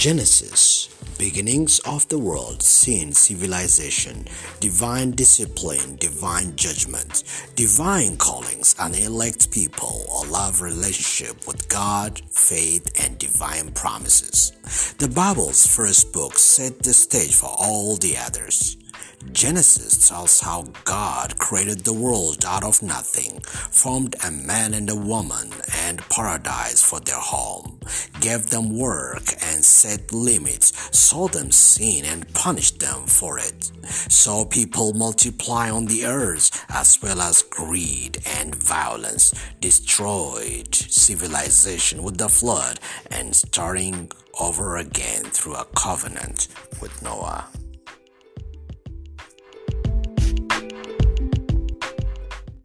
Genesis Beginnings of the world, sin, civilization, divine discipline, divine judgment, divine callings, and elect people, a love relationship with God, faith, and divine promises. The Bible's first book set the stage for all the others. Genesis tells how God created the world out of nothing, formed a man and a woman and paradise for their home, gave them work and set limits, saw them sin and punished them for it, saw people multiply on the earth as well as greed and violence, destroyed civilization with the flood and starting over again through a covenant with Noah.